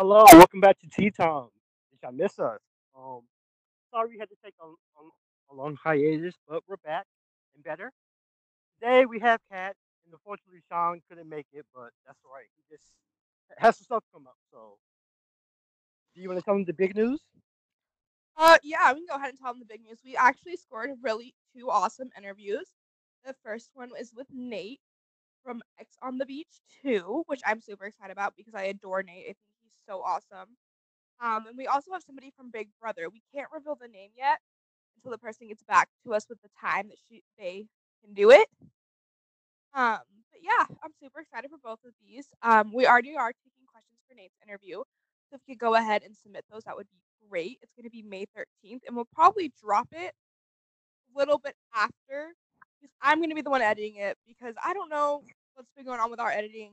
Hello, welcome back to Tea Time. Did y'all miss us? Um, sorry we had to take a, a, a long hiatus, but we're back and better. Today we have Kat, and unfortunately Sean couldn't make it, but that's all right. He just has some stuff come up. So, do you want to tell them the big news? Uh, yeah, we can go ahead and tell them the big news. We actually scored really two awesome interviews. The first one was with Nate from Ex on the Beach 2, which I'm super excited about because I adore Nate. I think so awesome. Um, and we also have somebody from Big Brother. We can't reveal the name yet until the person gets back to us with the time that she they can do it. Um, but yeah, I'm super excited for both of these. Um, we already are taking questions for Nate's interview. So if you could go ahead and submit those, that would be great. It's going to be May 13th, and we'll probably drop it a little bit after because I'm going to be the one editing it because I don't know what's been going on with our editing.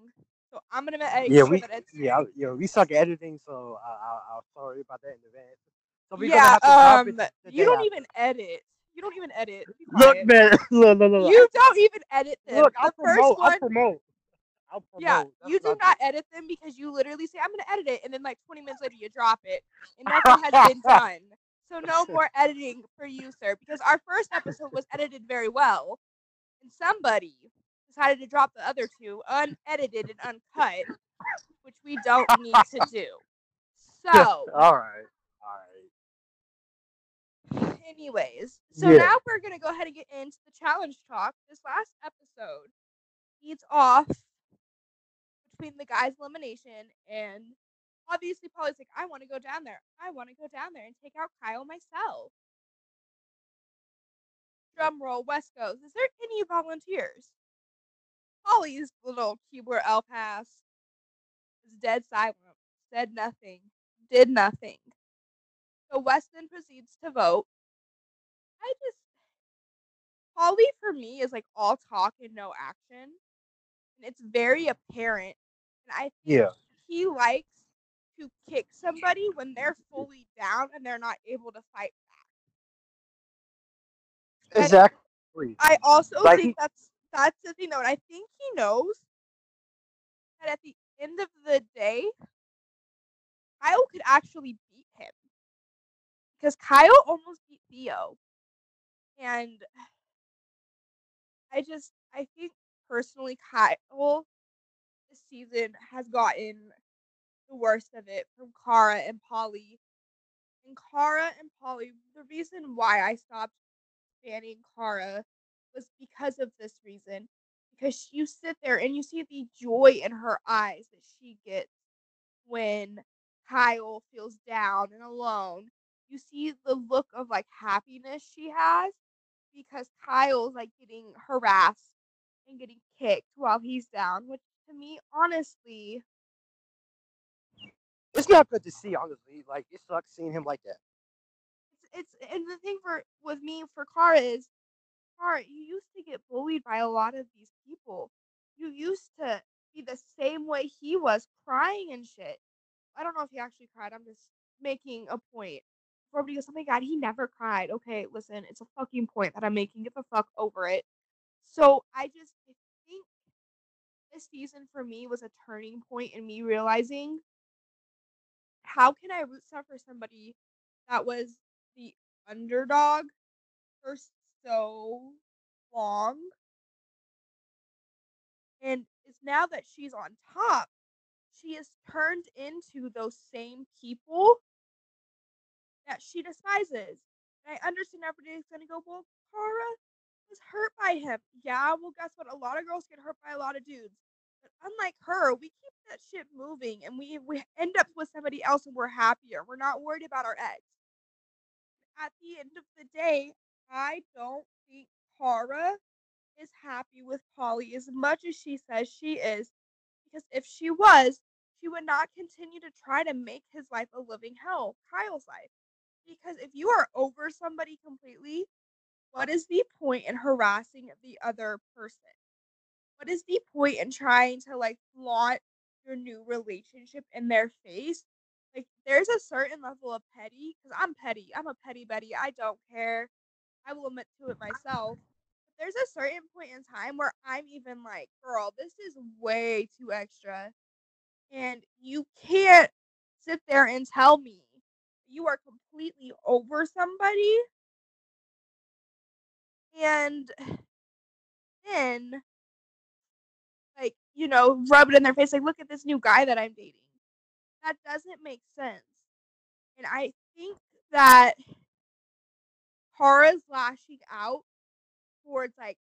So I'm going to edit Yeah, sure we that yeah yeah we suck at editing, so I, I, I'm sorry about that in advance. So we're gonna yeah. have to Um, you don't even edit. You don't even edit. Look, man, look, look, look. You don't even edit them. Look, I'll the first promote. one, I'll promote. I'll promote. yeah, That's you do not edit them because you literally say I'm gonna edit it, and then like 20 minutes later you drop it, and nothing has been done. So no more editing for you, sir, because our first episode was edited very well, and somebody decided to drop the other two unedited and uncut, which we don't need to do. So, all right, all right. anyways, so Yeah. now we're gonna go ahead and get into the challenge talk. This last episode leads off between the guys' elimination and obviously Paulie's like, I want to go down there. I want to go down there and take out Kyle myself. Drum roll, West goes. Is there any volunteers? Paulie's little keyboard L pass is dead silent, said nothing, did nothing. So Weston proceeds to vote. I just Paulie for me is like all talk and no action. And it's very apparent. And I think Yeah. he likes to kick somebody when they're fully down and they're not able to fight back. Exactly. I also Like think he- that's that's the thing though, and I think he knows that at the end of the day, Kyle could actually beat him because Kyle almost beat Theo, and I just I think personally Kyle this season has gotten the worst of it from Cara and Paulie. And Cara and Paulie, the reason why I stopped banning Cara was because of this reason. Because you sit there and you see the joy in her eyes that she gets when Kyle feels down and alone. You see the look of like happiness she has because Kyle's like getting harassed and getting kicked while he's down, which to me, honestly, It's not good to see, honestly. Like it sucks seeing him like that. it's it's and the thing for with me for Cara is Cara, you used to get bullied by a lot of these people. You used to be the same way he was, crying and shit. I don't know if he actually cried. I'm just making a point. Everybody goes, oh my god, he never cried. Okay, listen, it's a fucking point that I'm making. Get the fuck over it. So I just I think this season for me was a turning point in me realizing how can I root stuff for somebody that was the underdog for so long. And it's now that she's on top she is turned into those same people that she despises. And i understand everybody's gonna go well Cara was hurt by him. Yeah well guess what? A lot of girls get hurt by a lot of dudes. But unlike her we keep that shit moving and we we end up with somebody else and we're happier. We're not worried about our ex. At the end of the day, I don't think Cara is happy with Paulie as much as she says she is. Because if she was, she would not continue to try to make his life a living hell, Kyle's life. Because if you are over somebody completely, what is the point in harassing the other person? What is the point in trying to like flaunt your new relationship in their face like there's a certain level of petty because I'm petty. I'm a petty Betty. I don't care. I will admit to it myself. But there's a certain point in time where I'm even like, girl, this is way too extra. And you can't sit there and tell me you are completely over somebody and then like you know rub it in their face like look at this new guy that i'm dating that doesn't make sense and i think that Cara's lashing out towards like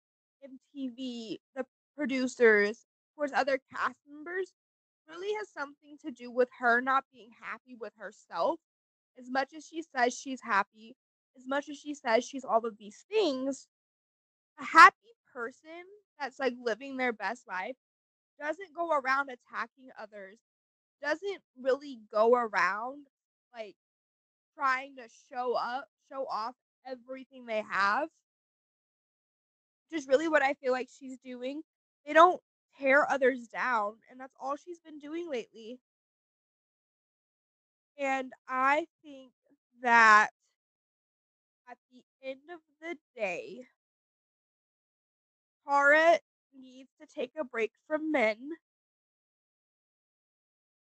mtv the producers towards other cast members really has something to do with her not being happy with herself. As much as she says she's happy as much as she says she's all of these things a happy person that's like living their best life doesn't go around attacking others, doesn't really go around like trying to show up, show off everything they have. Just really what I feel like she's doing. They don't tear others down, and that's all she's been doing lately. And I think that at the end of the day, Cara needs to take a break from men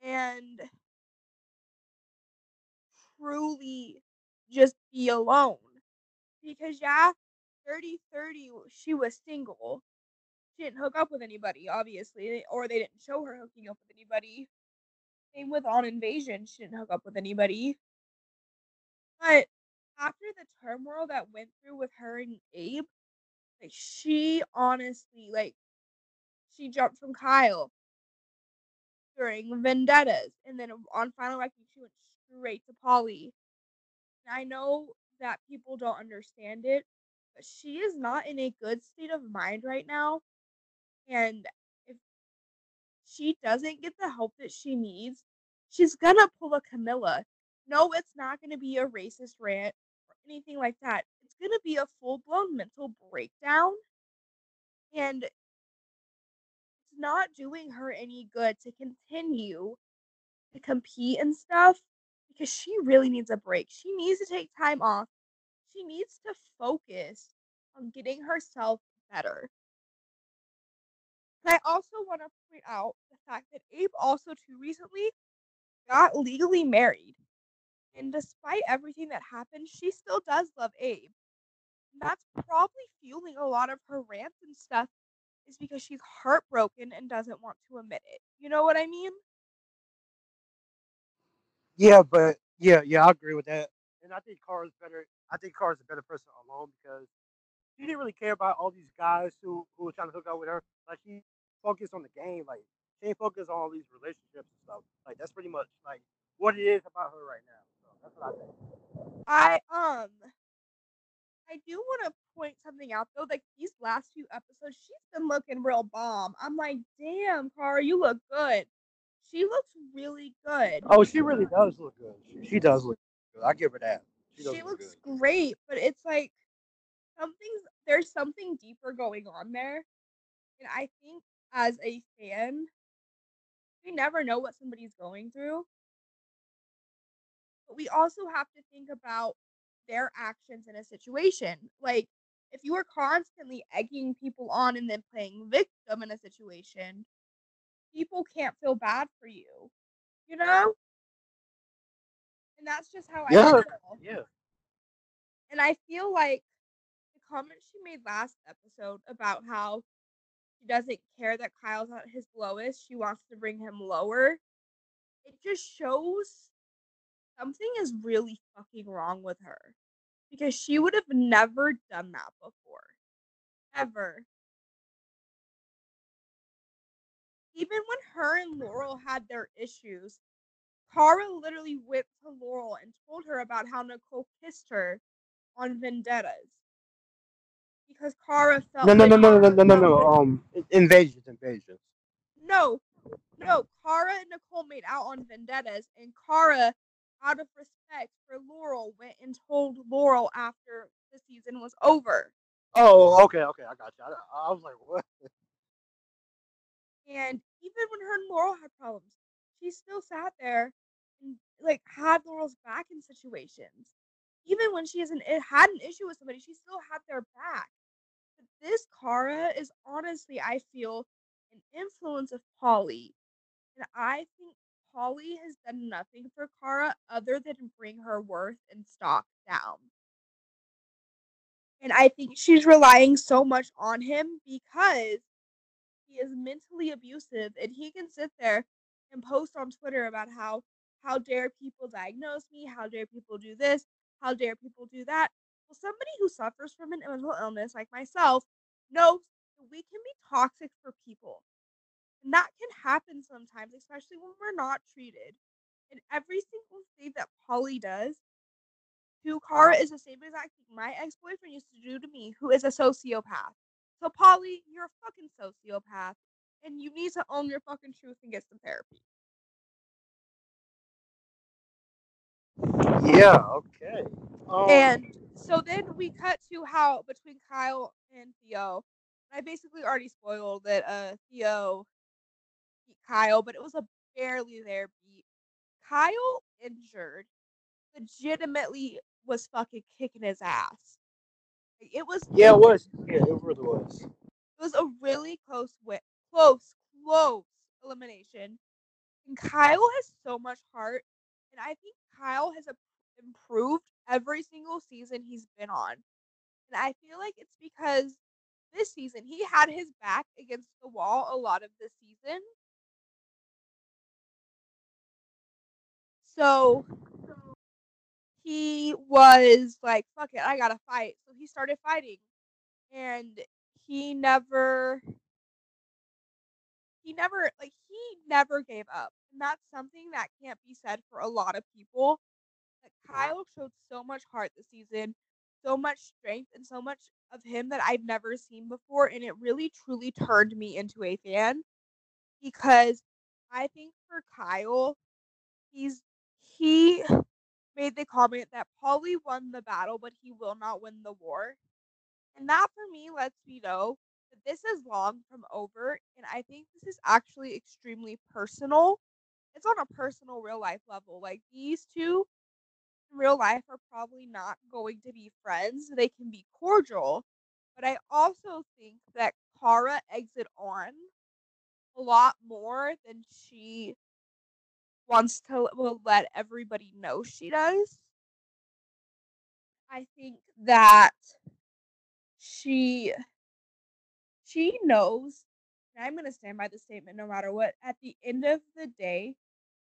and truly just be alone. Because, yeah, Dirty 30, she was single. She didn't hook up with anybody, obviously, or they didn't show her hooking up with anybody. Same with On Invasion, she didn't hook up with anybody. But after the turmoil that went through with her and Abe, like she honestly like she jumped from Kyle during vendettas and then on final reckoning she went straight to Paulie. And I know that people don't understand it, but she is not in a good state of mind right now. And if she doesn't get the help that she needs, she's gonna pull a Camila. No, it's not gonna be a racist rant or anything like that It's to be a full blown mental breakdown. And it's not doing her any good to continue to compete and stuff because she really needs a break. She needs to take time off. She needs to focus on getting herself better. And I also want to point out the fact that Abe also too recently got legally married. And despite everything that happened, she still does love Abe that's probably fueling a lot of her rants and stuff is because she's heartbroken and doesn't want to admit it. You know what I mean? Yeah, but yeah, yeah, I agree with that. And I think Cara's better. I think Cara's a better person alone because she didn't really care about all these guys who who were trying to hook up with her. Like she focused on the game. Like she ain't focused on all these relationships and stuff. Like that's pretty much like what it is about her right now. So that's what I think. I um I do want to point something out though. Like these last few episodes, she's been looking real bomb. I'm like, damn, Cara, you look good. She looks really good. Oh, she really does look good. She, she does look good. I give her that. She, she looks good. great, but it's like something's there's something deeper going on there. And I think as a fan, we never know what somebody's going through. But we also have to think about their actions in a situation. Like if you are constantly egging people on and then playing victim in a situation, people can't feel bad for you. You know? And that's just how yeah. I feel. Yeah. And I feel like the comment she made last episode about how she doesn't care that Kyle's at his lowest, she wants to bring him lower. It just shows something is really fucking wrong with her because she would have never done that before. Ever. Even when her and Laurel had their issues, Cara literally went to Laurel and told her about how Nicole kissed her on vendettas. Because Cara felt No no like no no no no no no um invasions invasions. No. No, Cara and Nicole made out on vendettas and Cara out of respect for Laurel, went and told Laurel after the season was over. Oh, okay, okay, I got you. I, I was like, what? And even when her and Laurel had problems, she still sat there and like had Laurel's back in situations. Even when she hasn't had an issue with somebody, she still had their back. But this Cara is honestly, I feel, an influence of Paulie. And I think Paulie has done nothing for Cara other than bring her worth and stock down. And I think she's relying so much on him because he is mentally abusive and he can sit there and post on Twitter about how how dare people diagnose me, how dare people do this, how dare people do that. Well, somebody who suffers from an mental illness like myself knows that we can be toxic for people. And that can happen sometimes, especially when we're not treated. And every single thing that Paulie does to Cara is the same exact thing my ex boyfriend used to do to me, who is a sociopath. So, Paulie, you're a fucking sociopath, and you need to own your fucking truth and get some therapy. Yeah, okay. Um, And so then we cut to how between Kyle and Theo. I basically already spoiled that uh Theo beat Kyle, but it was a barely there beat. Kyle injured legitimately was fucking kicking his ass. It was yeah, it was. Yeah, it really was. it was a really close win, close, close elimination. And Kyle has so much heart, and I think Kyle has improved every single season he's been on. And I feel like it's because this season he had his back against the wall a lot of the season. So he was like, fuck it, I gotta fight. So he started fighting. And he never he never like he never gave up. And that's something that can't be said for a lot of people. Like Kyle showed so much heart this season, so much strength and so much of him that I've never seen before and it really truly turned me into a fan because I think for Kyle he's he made the comment that Paulie won the battle but he will not win the war. And that for me lets me know that this is long from over. And I think this is actually extremely personal. It's on a personal real life level. Like these two in real life are probably not going to be friends. They can be cordial. But I also think that Cara exit on a lot more than she wants to will let everybody know she does. I think that she she knows and I'm gonna stand by the statement no matter what. At the end of the day,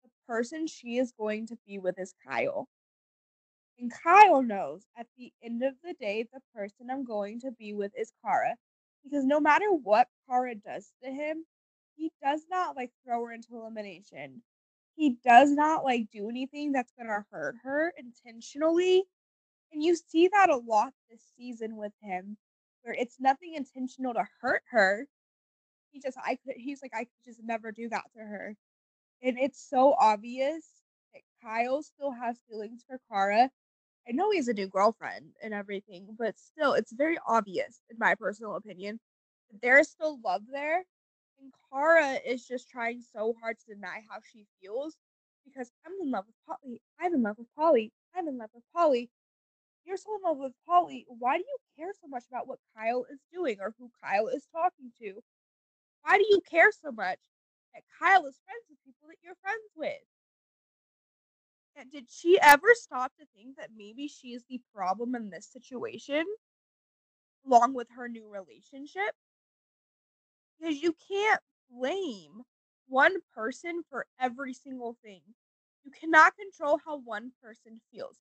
the person she is going to be with is Kyle. And Kyle knows at the end of the day, the person I'm going to be with is Cara. Because no matter what Cara does to him, he does not like throw her into elimination. He does not like do anything that's gonna hurt her intentionally. And you see that a lot this season with him, where it's nothing intentional to hurt her. He just I could he's like, I could just never do that to her. And it's so obvious that Kyle still has feelings for Cara. I know he's a new girlfriend and everything, but still, it's very obvious, in my personal opinion, there is still love there. And Cara is just trying so hard to deny how she feels because I'm in love with Paulie. I'm in love with Paulie. I'm in love with Paulie. You're so in love with Paulie. Why do you care so much about what Kyle is doing or who Kyle is talking to? Why do you care so much that Kyle is friends with people that you're friends with? And did she ever stop to think that maybe she is the problem in this situation, along with her new relationship? Because you can't blame one person for every single thing. You cannot control how one person feels.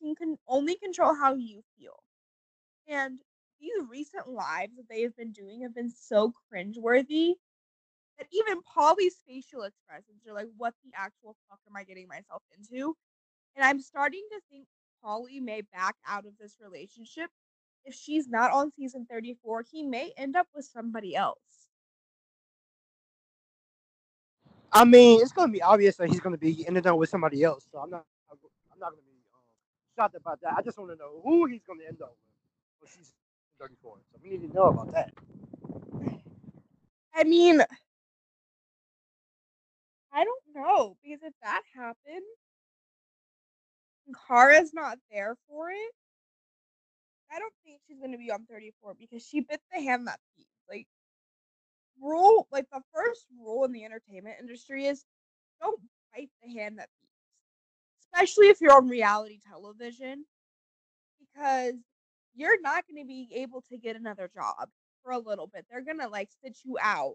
You can only control how you feel. And these recent lives that they have been doing have been so cringeworthy that even Paulie's facial expressions are like, what the actual fuck am I getting myself into? And I'm starting to think Paulie may back out of this relationship. If she's not on season 34, he may end up with somebody else. I mean, it's gonna be obvious that he's gonna be ended up with somebody else. So I'm not, I'm not gonna be um, shocked about that. I just want to know who he's gonna end up with when she's 34. So we need to know about that. I mean, I don't know because if that happens, and Cara's not there for it. I don't think she's gonna be on 34 because she bit the hand that feeds. Like rule, like the first rule in the entertainment industry is don't bite the hand that feeds, especially if you're on reality television, because you're not going to be able to get another job for a little bit. They're going to like sit you out.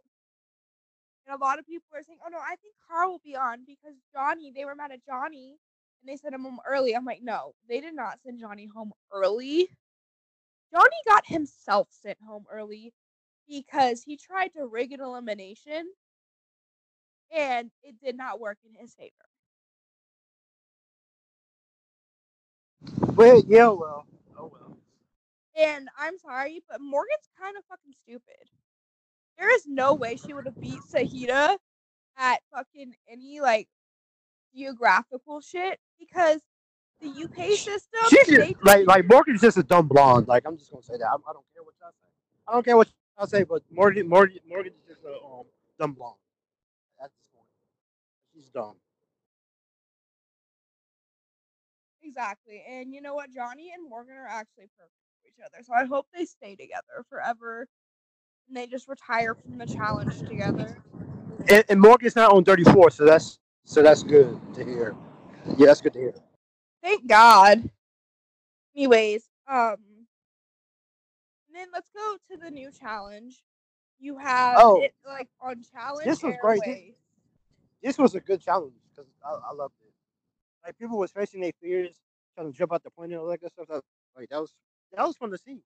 And a lot of people are saying, oh no, I think Carl will be on because Johnny, they were mad at Johnny and they sent him home early. I'm like, no, they did not send Johnny home early. Johnny got himself sent home early because he tried to rig an elimination and it did not work in his favor. Well, yeah, well, oh well. And I'm sorry, but Morgan's kind of fucking stupid. There is no way she would have beat Zahida at fucking any like geographical shit because the UK system. She's just, like like Morgan's just a dumb blonde. Like I'm just gonna say that. I, I don't care what y'all say. I don't care what y'all say, but Morgan Morgan Morgan is just a um, dumb blonde. At this point, she's dumb. Exactly. And you know what? Johnny and Morgan are actually perfect for each other. So I hope they stay together forever. And they just retire from the challenge together. And, and Morgan's not on 34, so that's so that's good to hear. Yeah, that's good to hear. Thank God. Anyways, um then let's go to the new challenge. You have Oh. it like on challenge. This was great. This- This was a good challenge because I, I loved it. Like people was facing their fears, trying to jump out the plane and all that good stuff. That, like that was that was fun to see.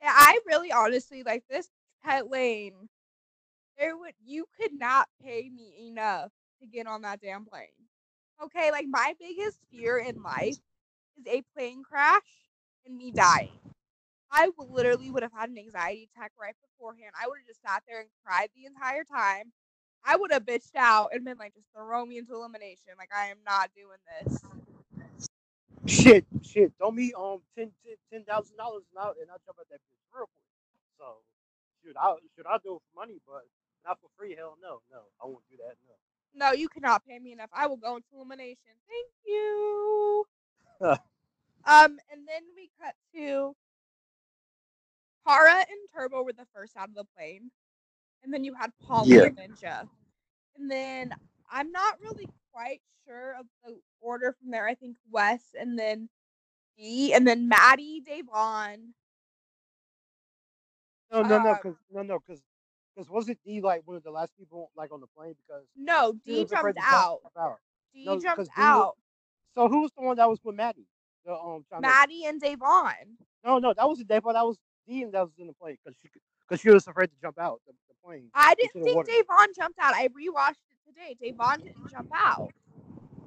Yeah, I really honestly like this pet lane. There would you could not pay me enough to get on that damn plane. Okay, like my biggest fear in life is a plane crash and me dying. I literally would have had an anxiety attack right beforehand. I would have just sat there and cried the entire time. I would have bitched out and been like, just throw me into elimination. Like I am not doing this. Shit, shit. Don't me um ten ten thousand dollars and I and I jump at that bitch real quick. So should I should I do it for money, but not for free? Hell no, no. I won't do that. No. No, you cannot pay me enough. I will go into elimination. Thank you. Um, and then we cut to Cara and Turbo were the first out of the plane, and then you had Paulie Yeah. and Ninja, and then I'm not really quite sure of the order from there. I think Wes, and then D, and then Maddie, Davon. No, no, no, because no, no, because because wasn't D like one of the last people like on the plane because No, D jumped out. out. D No, 'cause jumped D was- out. So who was the one that was with Maddie? The um trying to- Maddie and Davon. No, no, that wasn't Dave, but that was D that was in the plane because she because she was afraid to jump out the, the plane. I didn't think. Davon jumped out. I rewatched it today. Davon didn't jump out.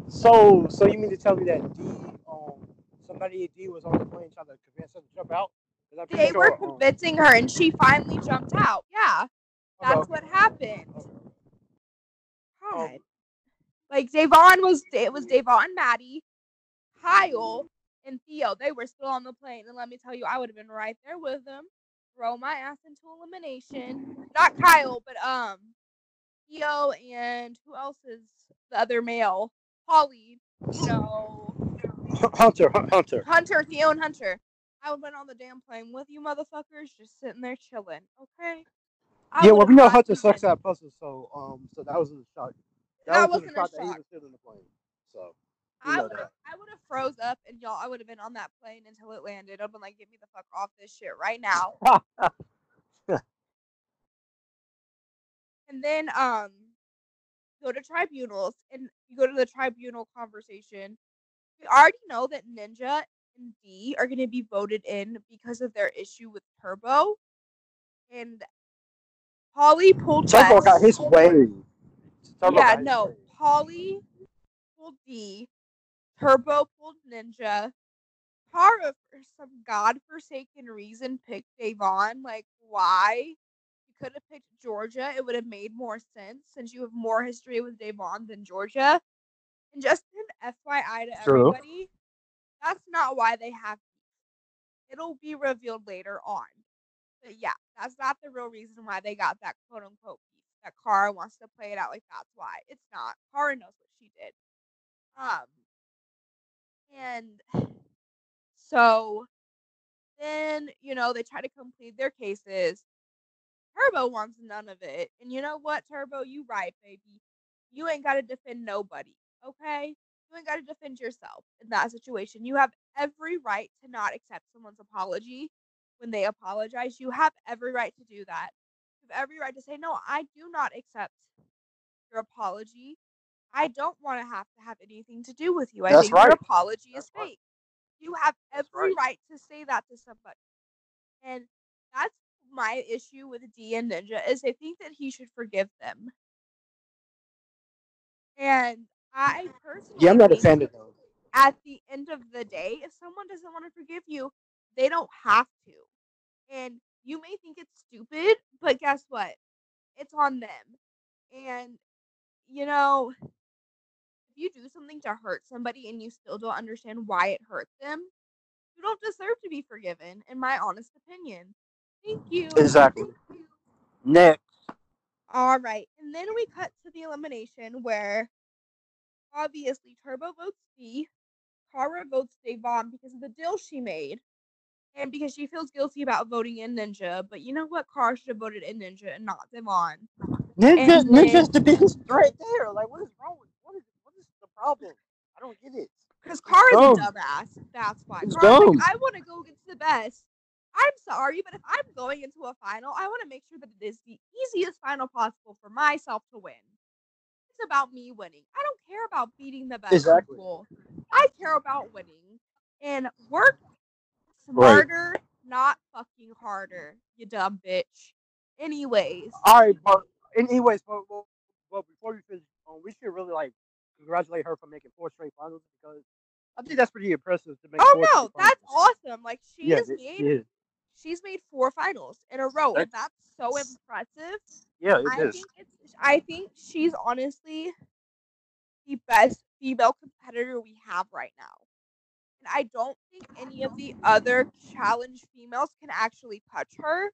So so you mean to tell me that D um somebody D was on the plane trying to convince her to jump out? They were sure, um, convincing her, and she finally jumped out. Yeah, that's okay, what happened. okay. God. Like Davon was, it was Davon, Maddie, Kyle, and Theo. They were still on the plane, and let me tell you, I would have been right there with them. Throw my ass into elimination. Not Kyle, but um, Theo and who else is the other male? Holly. You know, Hunter, Hunter. Hunter, Theo, and Hunter. I would have been on the damn plane with you motherfuckers, just sitting there chilling. Okay. I Yeah, well, we know Hunter sucks at puzzles, so um, so that was a shock. That, That was wasn't a shock that he was sitting in the plane. So I would have. I would have froze up and y'all I would have been on that plane until it landed. I've been like, get me the fuck off this shit right now. and then um go to tribunals and you go to the tribunal conversation. We already know that Ninja and D are gonna be voted in because of their issue with Turbo. And Paulie pulled Turbo got his way. Turbo yeah, no. Paulie pulled D. Turbo pulled Ninja. Tara, for some godforsaken reason, picked Davon. Like, why? You could have picked Georgia. It would have made more sense since you have more history with Davon than Georgia. And just an FYI to True. everybody, that's not why they have. It'll be revealed later on. But yeah, that's not the real reason why they got that quote unquote. That Cara wants to play it out like that's why. It's not. Cara knows what she did. Um and so then, you know, they try to complete their cases. Turbo wants none of it. And you know what, Turbo, you right, baby. you ain't got to defend nobody, okay? You ain't got to defend yourself in that situation. You have every right to not accept someone's apology when they apologize. You have every right to do that. You have every right to say, no, I do not accept your apology. I don't want to have to have anything to do with you. I That's think your right. apology That's is right. fake. You have every right. right to say that to somebody. And that's my issue with D and Ninja is I think that he should forgive them. And I personally Yeah, I'm not offended think fan of those. at the end of the day, if someone doesn't want to forgive you, they don't have to. And you may think it's stupid, but guess what? It's on them. And, you know, you do something to hurt somebody and you still don't understand why it hurt them, you don't deserve to be forgiven, in my honest opinion. Thank you. Exactly. Next. All right. And then we cut to the elimination where obviously Turbo votes B, Cara votes Devon because of the deal she made, and because she feels guilty about voting in Ninja. But you know what? Cara should have voted in Ninja and not Devon. Ninja, Ninja's the biggest threat there. Like, what is wrong with what is what is the problem? I don't get it. Because Cara's dumb. a dumbass. That's why. It's Cara's dumb. like, I want to go against the best. I'm sorry, but if I'm going into a final, I want to make sure that it is the easiest final possible for myself to win. It's about me winning. I don't care about beating the best Exactly. people. I care about winning. And work Right. smarter, not fucking harder, you dumb bitch. Anyways, All right, but anyways, but, but, but before we finish, um, we should really like congratulate her for making four straight finals because I think that's pretty impressive to make. oh no, that's awesome. Like she Yeah, has it- made yeah, she's made four finals in a row, and That's- that's so impressive. yeah, it I is. think it's I think she's honestly the best female competitor we have right now. And I don't think any of the other challenge females can actually touch her.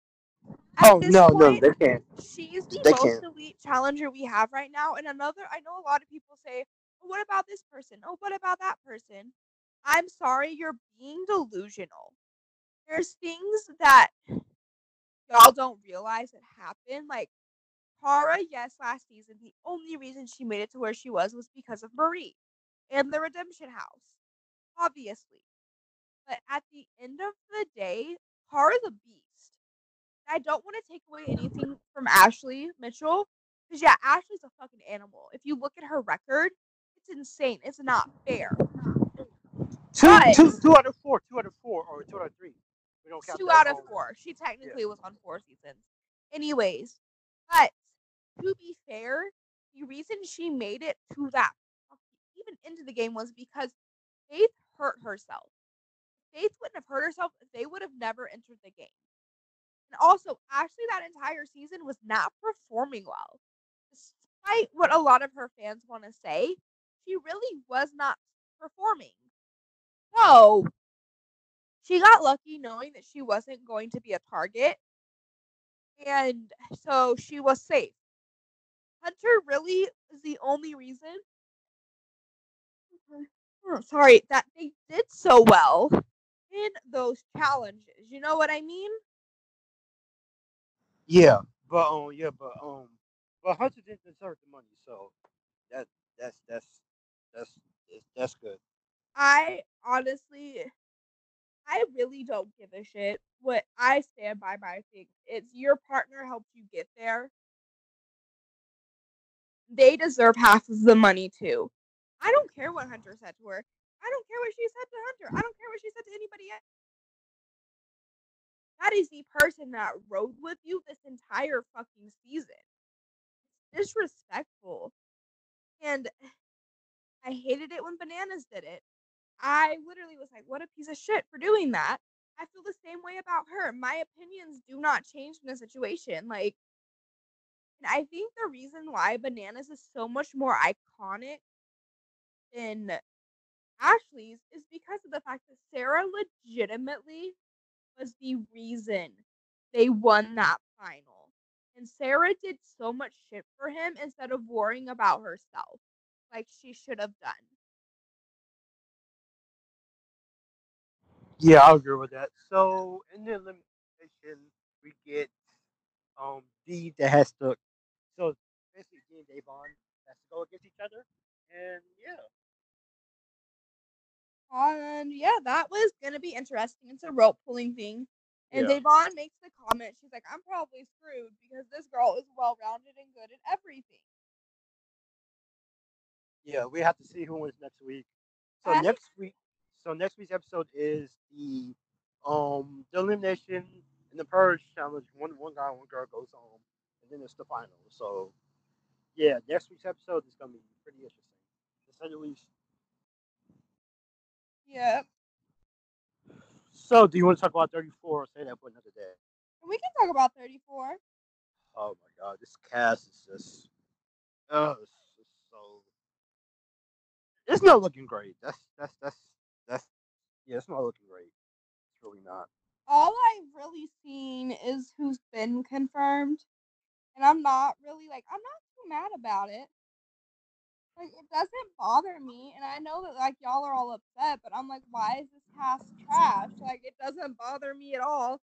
At Oh no, no, they can't. she's the they most can't. elite challenger we have right now. And another, I know a lot of people say, what about this person? Oh, what about that person? I'm sorry, you're being delusional. There's things that y'all don't realize that happen. Like, Cara, yes, last season, the only reason she made it to where she was was because of Marie and the Redemption House, obviously. But at the end of the day, Cara's a beast. I don't want to take away anything from Ashley Mitchell because yeah, Ashley's a fucking animal. If you look at her record, insane. It's not fair. Two, But- two, two out of four, two out of four, or two out of three. We don't count Two out of four. She technically was on four seasons. Anyways, but to be fair, the reason she made it to that even into the game was because Faith hurt herself. Faith wouldn't have hurt herself if they would have never entered the game. And also, Ashley that entire season was not performing well. Despite what a lot of her fans want to say, she really was not performing. So, she got lucky knowing that she wasn't going to be a target. And so she was safe. Hunter really is the only reason. Oh, sorry, that they did so well in those challenges. You know what I mean? Yeah, but um, yeah, but um, but Hunter didn't deserve the money, so that that's that's that's that's good. I honestly, I really don't give a shit. What I stand by my thing. It's your partner helped you get there. They deserve half of the money too. I don't care what Hunter said to her. I don't care what she said to Hunter. I don't care what she said to anybody else. That is the person that rode with you this entire fucking season. It's disrespectful. And I hated it when Bananas did it. I literally was like, what a piece of shit for doing that. I feel the same way about her. My opinions do not change in a situation. Like, and I think the reason why Bananas is so much more iconic than Ashley's is because of the fact that Sarah legitimately was the reason they won that final. And Sarah did so much shit for him instead of worrying about herself like she should have done. Yeah, I agree with that. So in the elimination, we get um D that has to. So basically, D and Davon has to go against each other, and yeah. And yeah, that was gonna be interesting. It's a rope pulling thing. And Yeah. Devon makes the comment, she's like, I'm probably screwed because this girl is well rounded and good at everything. Yeah, we have to see who wins next week. So I next week, so next week's episode is the um the elimination and the purge challenge. One one guy, one girl goes home, and then it's the final. So yeah, next week's episode is gonna be pretty interesting, to say the least. Yeah. So do you want to talk about 34 or say that for another day? We can talk about 34. Oh my god, this cast is just oh it's just so it's not looking great. That's that's that's that's yeah, it's not looking great. It's really not. All I've really seen is who's been confirmed. And I'm not really like I'm not too mad about it. Like it doesn't bother me, and I know that like y'all are all upset, but I'm like, why is this cast trash? Like it doesn't bother me at all.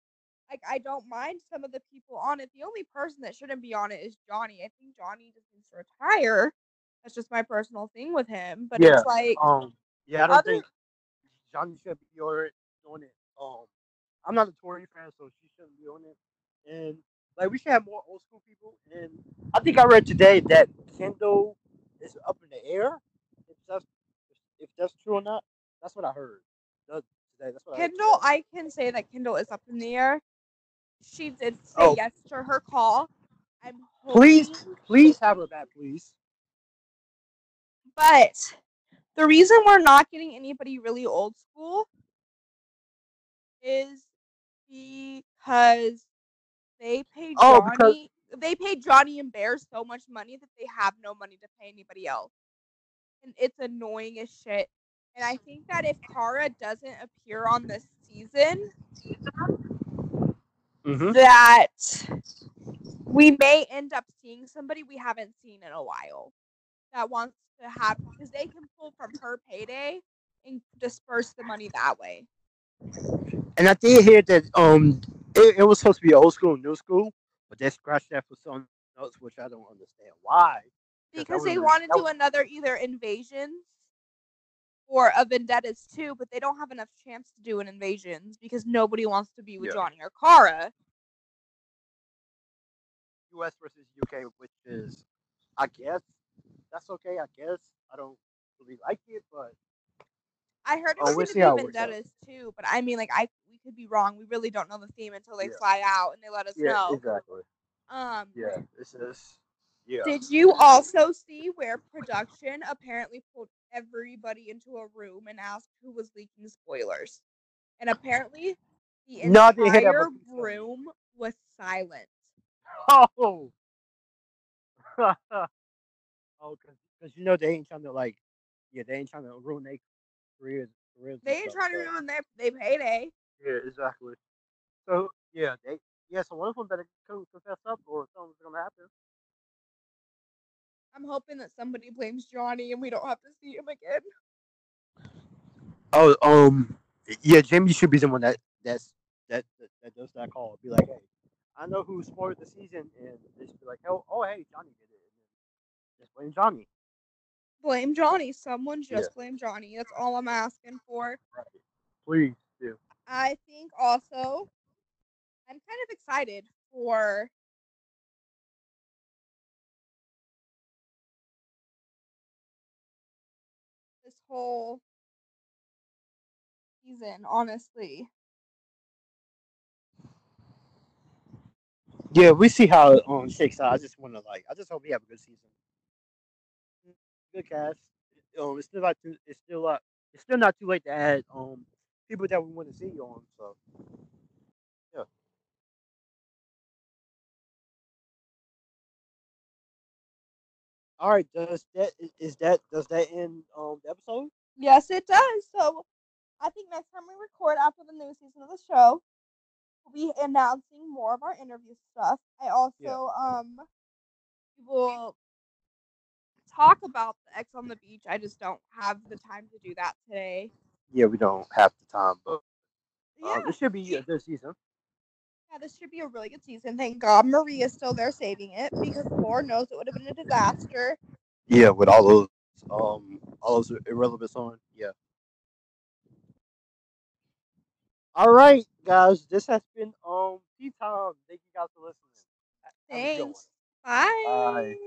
Like I don't mind some of the people on it. The only person that shouldn't be on it is Johnny. I think Johnny just needs to retire. That's just my personal thing with him. But Yeah, it's like Um yeah, I don't Other- think Johnny should be on it. Um I'm not a Tori fan, so she shouldn't be on it. And like we should have more old school people and I think I read today that Kendall is up in the air. If that's if that's true or not. That's what I heard. That- Today. That's what I Kendall, today. I can say that Kendall is up in the air. She did say Oh. yes to her call. I'm Please, please have her back, please. But the reason we're not getting anybody really old school is because they pay Johnny Oh, because- they pay Johnny and Bear so much money that they have no money to pay anybody else. And it's annoying as shit. And I think that if Cara doesn't appear on this season, Mm-hmm. that we may end up seeing somebody we haven't seen in a while that wants to have because they can pull from her payday and disperse the money that way. And I did hear that um it, it was supposed to be old school and new school, but they scratched that for something else, which I don't understand why. Because they want to do another either invasions or a vendettas too, but they don't have enough chance to do an invasions because nobody wants to be with Yeah. Johnny or Cara. U.S. versus U.K., which is, I guess, that's okay. I guess I don't really like it, but I heard it Oh, was we'll going see to how be it works out. vendettas too, but I mean, like, I we could be wrong. We really don't know the theme until they Yeah. fly out and they let us yeah, know. exactly. Um, Yeah, this is yeah. Did you also see where production apparently pulled everybody into a room and asked who was leaking spoilers? And apparently, the entire but please tell me. room was silent. Oh. oh, because you know they ain't trying to like, yeah, they ain't trying to ruin their careers. careers They ain't trying to ruin their they payday. Yeah, exactly. So yeah, they yeah. So one of them better come confess up, or something's gonna happen. I'm hoping that somebody blames Johnny and we don't have to see him again. Oh, um, yeah. Jamie should be the one that that's that that, that does that call. Be like, hey, I know who spoiled the season, and just be like, oh, oh, hey, Johnny did it. Just blame Johnny. Blame Johnny. Someone just Yeah. blame Johnny. That's all I'm asking for. Right. Please do. I think also I'm kind of excited for this whole season, honestly. Yeah, we see how it um, shakes out. I just want to like, I just hope we have a good season. Good cast. Um, it's still not too, it's still not, it's still not too late to add um people that we want to see on. So yeah. All right. Does that is- is that does that end um the episode? Yes, it does. So I think next time we record after the new season of the show, we'll be announcing more of our interview stuff. I also um will talk about the Ex on the beach. I just don't have the time to do that today. Yeah, we don't have the time, but Yeah. uh, this should be a good season. Yeah, this should be a really good season. Thank God Maria's still there saving it because Lord knows it would have been a disaster Yeah, with all those um all those irrelevant songs. Yeah. All right, guys. This has been um tea time. Thank you guys for listening. Have a good one. Thanks. Bye. Bye.